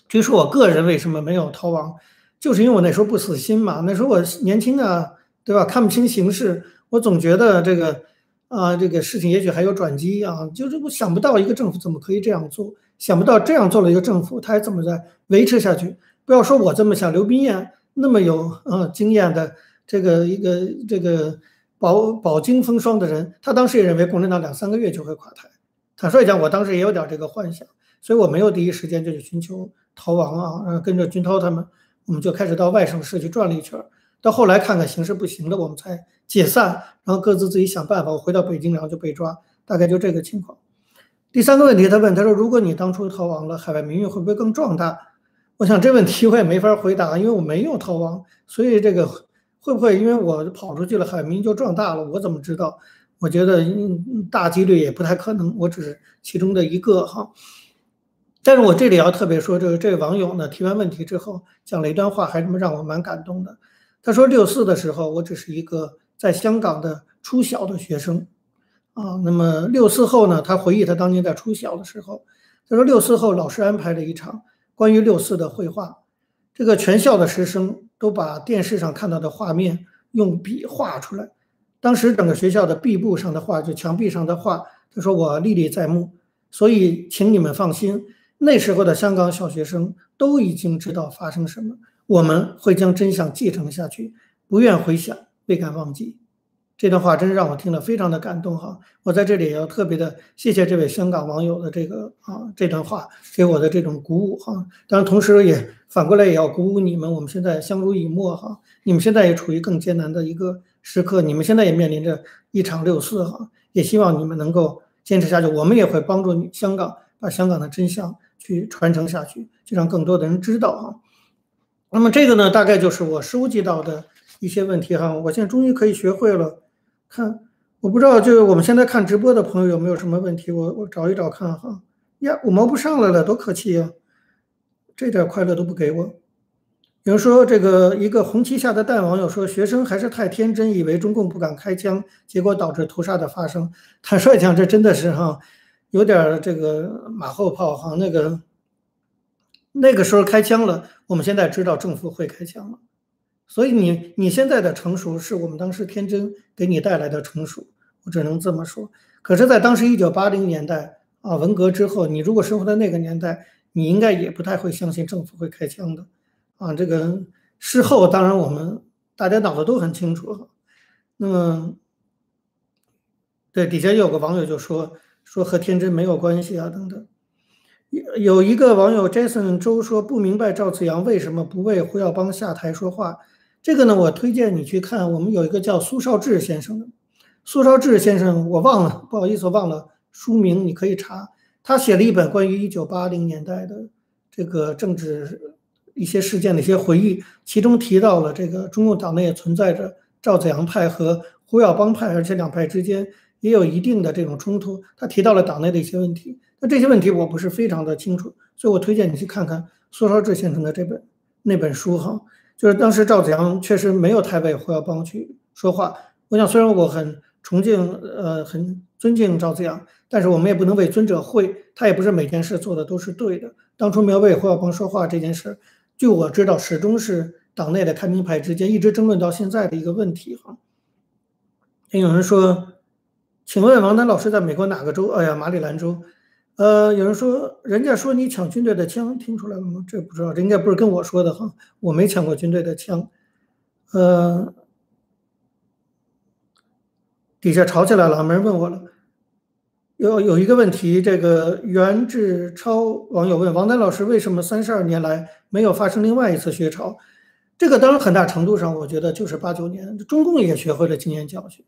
Speaker 1: 至于说我个人为什么没有逃亡，就是因为我那时候不死心嘛。那时候我年轻啊，对吧？看不清形势，我总觉得这个啊，这个事情也许还有转机啊。就是我想不到一个政府怎么可以这样做，想不到这样做了一个政府，他还怎么在维持下去？不要说我这么想，刘斌燕那么有呃经验的这个一个这个饱饱经风霜的人，他当时也认为共产党两三个月就会垮台。坦率讲，我当时也有点这个幻想，所以我没有第一时间就去寻求。逃亡啊，跟着军涛他们，我们就开始到外省市去转了一圈。到后来看看形势不行了，我们才解散，然后各自自己想办法。我回到北京，然后就被抓，大概就这个情况。第三个问题，他问他说：“如果你当初逃亡了，海外民运会不会更壮大？”我想这问题我也没法回答，因为我没有逃亡，所以这个会不会因为我跑出去了，海外民运就壮大了？我怎么知道？我觉得大几率也不太可能，我只是其中的一个哈。但是我这里要特别说，这个这位网友呢提完问题之后讲了一段话，还是让我蛮感动的。他说六四的时候，我只是一个在香港的初小的学生，啊，那么六四后呢，他回忆他当年在初小的时候，他说六四后老师安排了一场关于六四的绘画，这个全校的师生都把电视上看到的画面用笔画出来，当时整个学校的壁布上的画，就墙壁上的画，他说我历历在目，所以请你们放心。那时候的香港小学生都已经知道发生什么，我们会将真相继承下去，不愿回想，未敢忘记。这段话真是让我听了非常的感动哈！我在这里也要特别的谢谢这位香港网友的这个啊这段话给我的这种鼓舞哈。当然，同时也反过来也要鼓舞你们，我们现在相濡以沫哈。你们现在也处于更艰难的一个时刻，你们现在也面临着一场六四哈，也希望你们能够坚持下去，我们也会帮助你香港把香港的真相。去传承下去，就让更多的人知道哈。那么这个呢，大概就是我收集到的一些问题哈。我现在终于可以学会了看，我不知道就是我们现在看直播的朋友有没有什么问题，我我找一找看哈。呀，我毛不上来了，多可气呀！这点快乐都不给我。有人说这个一个红旗下的蛋网友说，学生还是太天真，以为中共不敢开枪，结果导致屠杀的发生。坦率讲，这真的是哈。有点这个马后炮哈，那个那个时候开枪了，我们现在知道政府会开枪了，所以你你现在的成熟是我们当时天真给你带来的成熟，我只能这么说。可是，在当时一九八零年代啊，文革之后，你如果生活在那个年代，你应该也不太会相信政府会开枪的啊。这个事后，当然我们大家脑子都很清楚。那么，对底下有个网友就说。说和天真没有关系啊，等等。有有一个网友 Jason 周说不明白赵子阳为什么不为胡耀邦下台说话。这个呢，我推荐你去看，我们有一个叫苏少志先生的。苏少志先生，我忘了，不好意思，忘了书名，你可以查。他写了一本关于一九八零年代的这个政治一些事件的一些回忆，其中提到了这个中共党内也存在着赵子阳派和胡耀邦派，而且两派之间。也有一定的这种冲突，他提到了党内的一些问题，那这些问题我不是非常的清楚，所以我推荐你去看看苏绍志先生的这本那本书哈，就是当时赵子阳确实没有太为胡耀邦去说话。我想虽然我很崇敬呃很尊敬赵子阳，但是我们也不能为尊者讳，他也不是每件事做的都是对的。当初没有为胡耀邦说话这件事，据我知道始终是党内的开明派之间一直争论到现在的一个问题哈。有人说。请问王丹老师在美国哪个州？哎呀，马里兰州。呃，有人说，人家说你抢军队的枪，听出来了吗？这不知道，人家不是跟我说的哈，我没抢过军队的枪。呃，底下吵起来了，没人问我了。有有一个问题，这个袁志超网友问王丹老师，为什么三十二年来没有发生另外一次学潮？这个当然很大程度上，我觉得就是八九年，中共也学会了经验教训。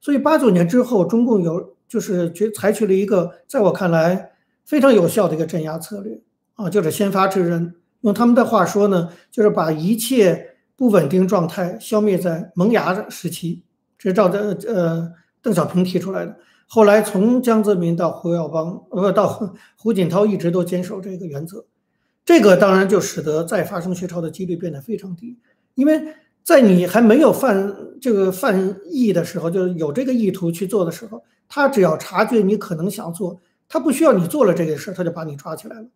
Speaker 1: 所以八九年之后，中共有就是决采取了一个在我看来非常有效的一个镇压策略啊，就是先发制人。用他们的话说呢，就是把一切不稳定状态消灭在萌芽时期。这是照着呃邓小平提出来的。后来从江泽民到胡耀邦，呃到胡锦涛一直都坚守这个原则。这个当然就使得再发生学潮的几率变得非常低，因为。在你还没有犯这个犯意的时候，就是有这个意图去做的时候，他只要察觉你可能想做，他不需要你做了这个事他就把你抓起来了。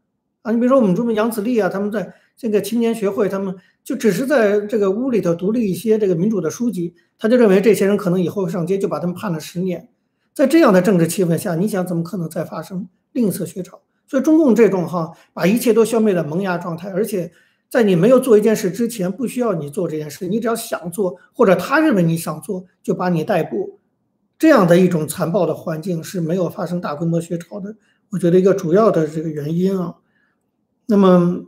Speaker 1: 啊，你比如说我们中国杨子立啊，他们在这个青年学会，他们就只是在这个屋里头读了一些这个民主的书籍，他就认为这些人可能以后上街，就把他们判了十年。在这样的政治气氛下，你想怎么可能再发生另一次学潮？所以中共这种哈，把一切都消灭的萌芽状态，而且。在你没有做一件事之前，不需要你做这件事，你只要想做，或者他认为你想做，就把你逮捕。这样的一种残暴的环境是没有发生大规模学潮的，我觉得一个主要的这个原因啊。那么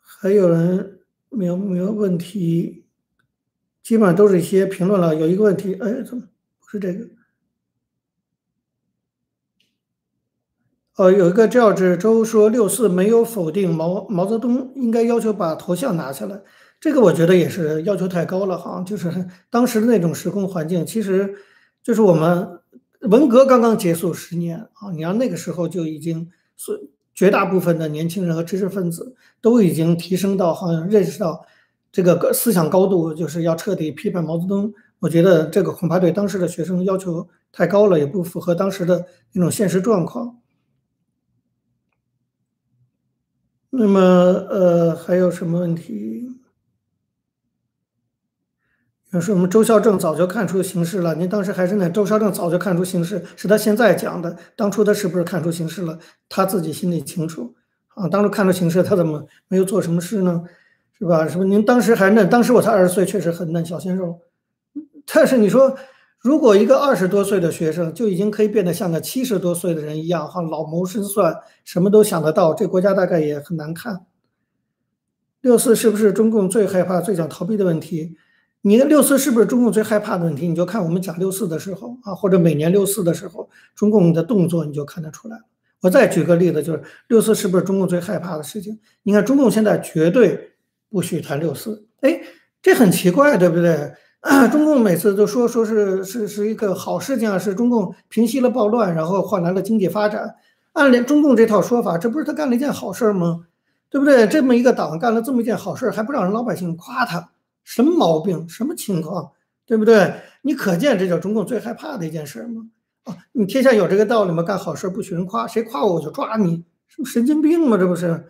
Speaker 1: 还有人没有没有问题？基本上都是一些评论了。有一个问题，哎，怎么不是这个？呃，有一个赵志洲说六四没有否定毛毛泽东，应该要求把头像拿下来。这个我觉得也是要求太高了哈。就是 [laughs] 当时的那种时空环境，其实就是我们文革刚刚结束十年啊，你让那个时候就已经是绝大部分的年轻人和知识分子都已经提升到好像认识到这个思想高度，就是要彻底批判毛泽东。我觉得这个恐怕对当时的学生要求太高了，也不符合当时的那种现实状况。那么，呃，还有什么问题？要是我们周孝正早就看出形势了，您当时还是那周孝正早就看出形势，是他现在讲的。当初他是不是看出形势了？他自己心里清楚啊。当初看出形势，他怎么没有做什么事呢？是吧？是不？您当时还嫩，当时我才二十岁，确实很嫩，小鲜肉。但是你说。如果一个二十多岁的学生就已经可以变得像个七十多岁的人一样，哈，老谋深算，什么都想得到，这国家大概也很难看。六四是不是中共最害怕、最想逃避的问题？你的六四是不是中共最害怕的问题？你就看我们讲六四的时候啊，或者每年六四的时候，中共的动作你就看得出来。我再举个例子，就是六四是不是中共最害怕的事情？你看中共现在绝对不许谈六四，哎，这很奇怪，对不对？中共每次都说说是是是一个好事情啊，是中共平息了暴乱，然后换来了经济发展。按连中共这套说法，这不是他干了一件好事吗？对不对？这么一个党干了这么一件好事，还不让人老百姓夸他，什么毛病？什么情况？对不对？你可见这叫中共最害怕的一件事吗？啊，你天下有这个道理吗？干好事不许人夸，谁夸我我就抓你，是不神经病吗？这不是？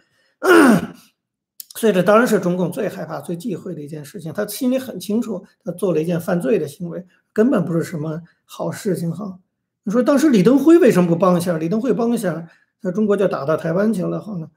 Speaker 1: 所以这当然是中共最害怕、最忌讳的一件事情。他心里很清楚，他做了一件犯罪的行为，根本不是什么好事情。哈，你说当时李登辉为什么不帮一下？李登辉帮一下，那中国就打到台湾去了。哈呢，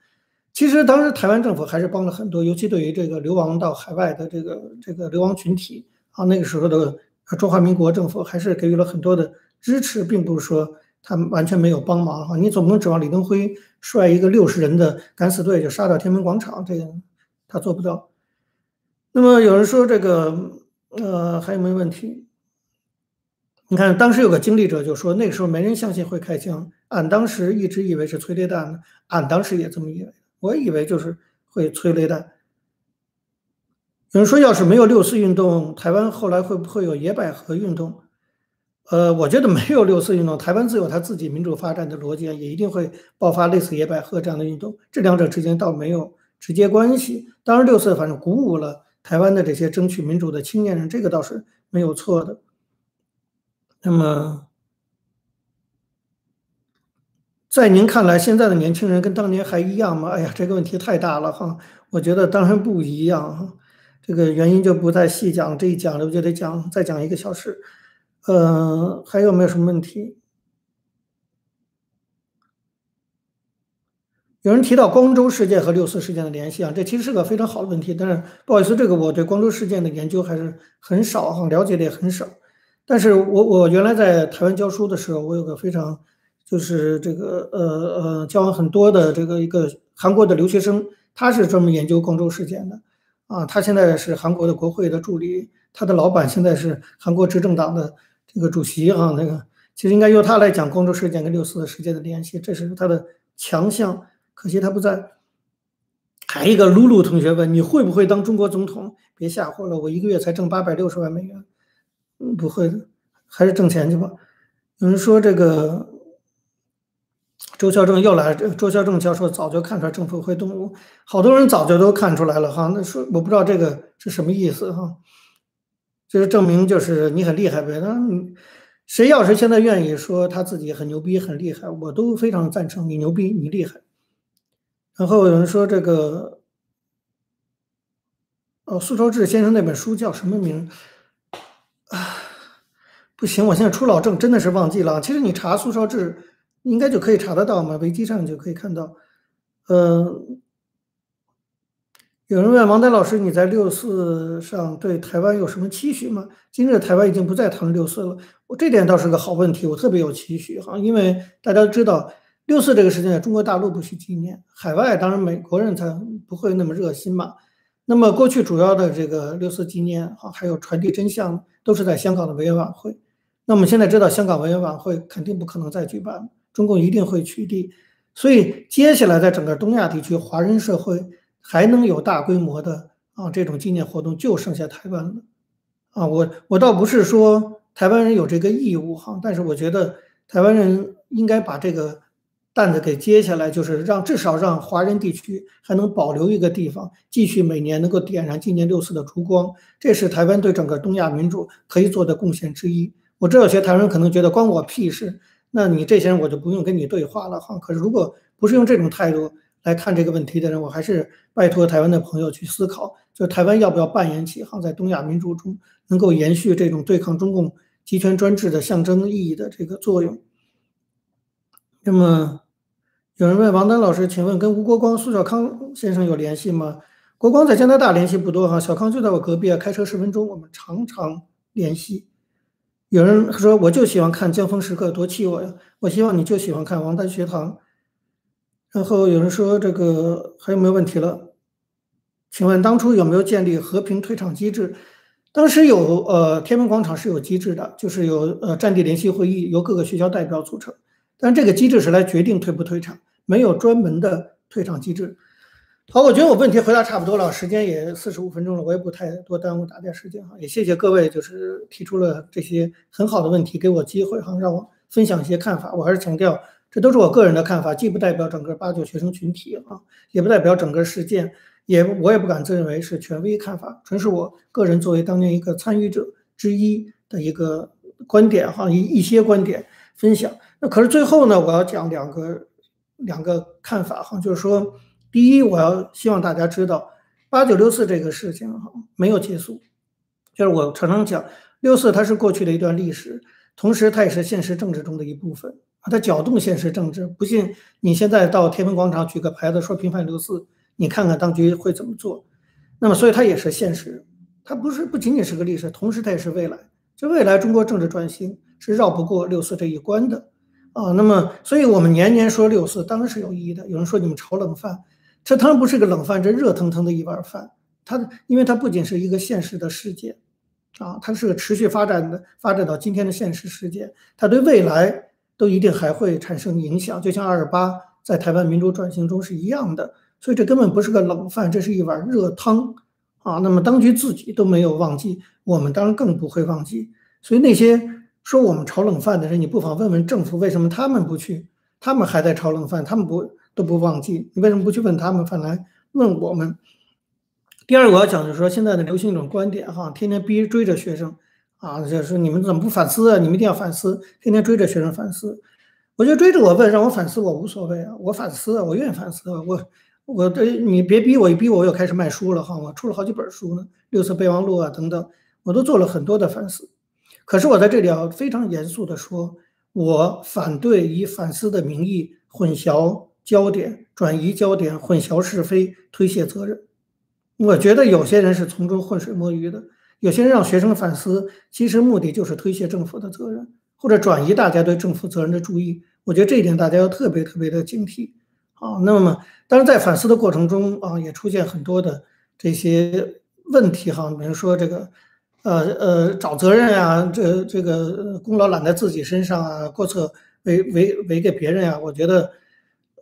Speaker 1: 其实当时台湾政府还是帮了很多，尤其对于这个流亡到海外的这个这个流亡群体啊，那个时候的中华民国政府还是给予了很多的支持，并不是说他们完全没有帮忙。哈，你总不能指望李登辉率一个六十人的敢死队就杀到天安门广场这个。他做不到。那么有人说这个，呃，还有没有问题？你看，当时有个经历者就说，那个时候没人相信会开枪。俺当时一直以为是催泪弹呢，俺当时也这么以为，我以为就是会催泪弹。有人说，要是没有六四运动，台湾后来会不会有野百合运动？呃，我觉得没有六四运动，台湾自有他自己民主发展的逻辑，也一定会爆发类似野百合这样的运动。这两者之间倒没有。直接关系，当然六四反正鼓舞了台湾的这些争取民主的青年人，这个倒是没有错的。那么，在您看来，现在的年轻人跟当年还一样吗？哎呀，这个问题太大了哈。我觉得当然不一样哈，这个原因就不再细讲，这一讲了我就得讲，再讲一个小时。嗯，还有没有什么问题？有人提到光州事件和六四事件的联系啊，这其实是个非常好的问题。但是不好意思，这个我对光州事件的研究还是很少哈，了解的也很少。但是我我原来在台湾教书的时候，我有个非常。就是这个呃呃教完很多的这个一个韩国的留学生，他是专门研究光州事件的啊，他现在是韩国的国会的助理，他的老板现在是韩国执政党的这个主席啊，那个其实应该由他来讲光州事件跟六四事件的联系，这是他的强项。可惜他不在。还一个露露同学问：“你会不会当中国总统？”别吓唬了，我一个月才挣八百六十万美元，嗯，不会的，还是挣钱去吧。有人说这个周孝正又来，周孝正教授早就看出来政府会动武，好多人早就都看出来了哈。那说我不知道这个是什么意思哈，就是证明就是你很厉害呗。那你谁要是现在愿意说他自己很牛逼很厉害，我都非常赞成你牛逼你厉害。然后有人说这个，哦，苏超志先生那本书叫什么名？啊，不行，我现在出老症，真的是忘记了。其实你查苏超志，应该就可以查得到嘛，维基上就可以看到。嗯，有人问王丹老师，你在六四上对台湾有什么期许吗？今日台湾已经不再谈六四了，我这点倒是个好问题，我特别有期许哈，因为大家都知道。六四这个事件，中国大陆不去纪念，海外当然美国人才不会那么热心嘛。那么过去主要的这个六四纪念啊，还有传递真相，都是在香港的维园晚会。那我们现在知道，香港维园晚会肯定不可能再举办了，中共一定会取缔。所以接下来在整个东亚地区，华人社会还能有大规模的啊这种纪念活动，就剩下台湾了。啊，我我倒不是说台湾人有这个义务哈，但是我觉得台湾人应该把这个。担子给接下来，就是让至少让华人地区还能保留一个地方，继续每年能够点燃纪念六四的烛光，这是台湾对整个东亚民主可以做的贡献之一。我知道有些台湾人可能觉得关我屁事，那你这些人我就不用跟你对话了哈。可是如果不是用这种态度来看这个问题的人，我还是拜托台湾的朋友去思考，就台湾要不要扮演起哈在东亚民主中能够延续这种对抗中共集权专制的象征意义的这个作用。那么。有人问王丹老师，请问跟吴国光、苏小康先生有联系吗？国光在加拿大联系不多哈，小康就在我隔壁啊，开车十分钟，我们常常联系。有人说我就喜欢看《江峰时刻》，多气我呀！我希望你就喜欢看《王丹学堂》。然后有人说这个还有没有问题了？请问当初有没有建立和平退场机制？当时有，呃，天安门广场是有机制的，就是有呃战地联席会议，由各个学校代表组成，但这个机制是来决定退不退场。没有专门的退场机制。好，我觉得我问题回答差不多了，时间也四十五分钟了，我也不太多耽误大家时间哈。也谢谢各位，就是提出了这些很好的问题，给我机会哈，让我分享一些看法。我还是强调，这都是我个人的看法，既不代表整个八九学生群体啊，也不代表整个事件，也我也不敢自认为是权威看法，纯是我个人作为当年一个参与者之一的一个观点哈，一一些观点分享。那可是最后呢，我要讲两个。两个看法哈，就是说，第一，我要希望大家知道，八九六四这个事情哈没有结束，就是我常常讲，六四它是过去的一段历史，同时它也是现实政治中的一部分，它搅动现实政治。不信你现在到天安门广场举个牌子说平反六四，你看看当局会怎么做。那么，所以它也是现实，它不是不仅仅是个历史，同时它也是未来。就未来中国政治转型是绕不过六四这一关的。啊，那么，所以我们年年说六四，当然是有意义的。有人说你们炒冷饭，这当然不是个冷饭，这热腾腾的一碗饭。它，因为它不仅是一个现实的世界，啊，它是个持续发展的，发展到今天的现实世界，它对未来都一定还会产生影响。就像二二八在台湾民主转型中是一样的，所以这根本不是个冷饭，这是一碗热汤。啊，那么当局自己都没有忘记，我们当然更不会忘记。所以那些。说我们炒冷饭的人，你不妨问问政府为什么他们不去？他们还在炒冷饭，他们不都不忘记？你为什么不去问他们，反来问我们？第二，我要讲的是说，现在的流行一种观点，哈，天天逼追着学生啊，就是你们怎么不反思啊？你们一定要反思，天天追着学生反思。我就追着我问，让我反思，我无所谓啊，我反思，我愿意反思。我我这你别逼我，一逼我，又开始卖书了，哈，我出了好几本书呢，《六次备忘录》啊等等，我都做了很多的反思。可是我在这里要非常严肃地说，我反对以反思的名义混淆焦点、转移焦点、混淆是非、推卸责任。我觉得有些人是从中浑水摸鱼的，有些人让学生反思，其实目的就是推卸政府的责任，或者转移大家对政府责任的注意。我觉得这一点大家要特别特别的警惕。啊，那么当然在反思的过程中啊，也出现很多的这些问题哈，比如说这个，呃呃，找责任啊，这这个功劳揽在自己身上啊，过错为为为给别人啊，我觉得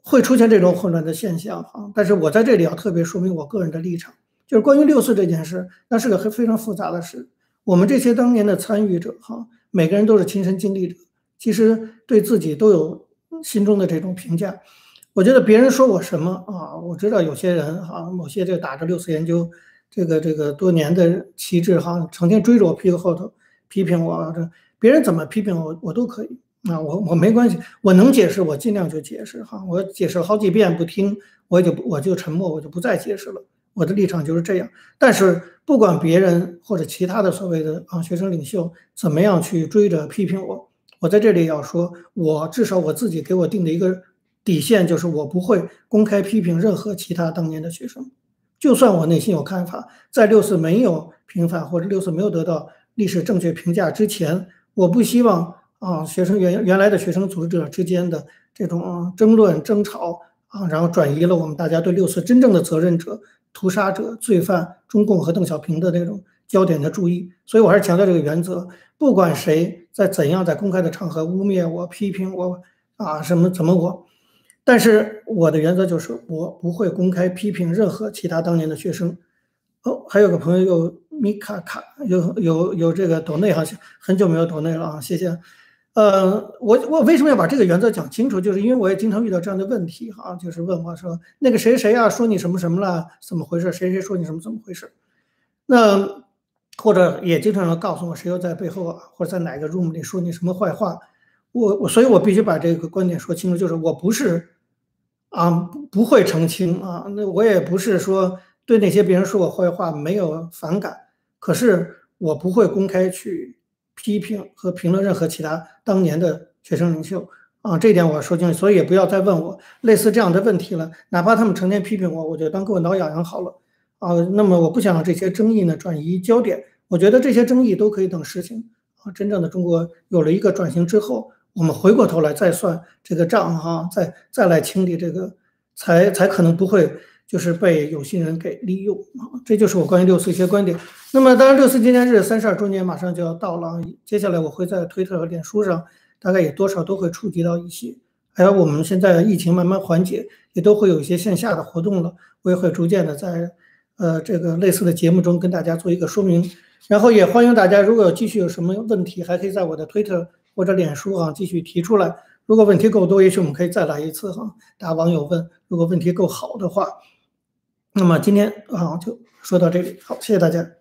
Speaker 1: 会出现这种混乱的现象啊。但是我在这里要特别说明我个人的立场，就是关于六四这件事，那是个非常复杂的事。我们这些当年的参与者哈，每个人都是亲身经历者，其实对自己都有心中的这种评价。我觉得别人说我什么啊？我知道有些人哈，某些这个打着六四研究这个这个多年的旗帜哈，成天追着我屁股后头批评我，这别人怎么批评我，我都可以啊，我我没关系，我能解释我尽量就解释哈，我解释好几遍不听，我也就我就沉默，我就不再解释了，我的立场就是这样。但是不管别人或者其他的所谓的啊学生领袖怎么样去追着批评我，我在这里要说，我至少我自己给我定的一个。底线就是我不会公开批评任何其他当年的学生，就算我内心有看法，在六四没有平反或者六四没有得到历史正确评价之前，我不希望啊学生原原来的学生组织者之间的这种争论争吵啊，然后转移了我们大家对六四真正的责任者、屠杀者、罪犯中共和邓小平的这种焦点的注意。所以我还是强调这个原则，不管谁在怎样在公开的场合污蔑我、批评我啊什么怎么我。但是我的原则就是，我不会公开批评任何其他当年的学生。哦，还有个朋友有米卡卡，有有有这个抖内哈，很久没有抖内了啊，谢谢。呃，我我为什么要把这个原则讲清楚？就是因为我也经常遇到这样的问题哈，就是问我说那个谁谁啊说你什么什么了，怎么回事？谁谁说你什么怎么回事？那或者也经常告诉我谁又在背后啊，或者在哪个 room 里说你什么坏话？我我所以，我必须把这个观点说清楚，就是我不是。啊，不会澄清啊，那我也不是说对那些别人说我坏话没有反感，可是我不会公开去批评和评论任何其他当年的学生领袖啊，这一点我要说清楚，所以也不要再问我类似这样的问题了，哪怕他们成天批评我，我就当给我挠痒痒好了啊。那么我不想让这些争议呢转移焦点，我觉得这些争议都可以等事情啊，真正的中国有了一个转型之后。我们回过头来再算这个账哈，再再来清理这个，才才可能不会就是被有心人给利用啊。这就是我关于六四一些观点。那么当然，六四纪念日三十二周年马上就要到了，接下来我会在推特和脸书上，大概也多少都会触及到一些。还有我们现在疫情慢慢缓解，也都会有一些线下的活动了，我也会逐渐的在呃这个类似的节目中跟大家做一个说明。然后也欢迎大家，如果有继续有什么问题，还可以在我的推特。或者脸书啊，继续提出来。如果问题够多，也许我们可以再来一次哈。大家网友问，如果问题够好的话，那么今天啊就说到这里。好，谢谢大家。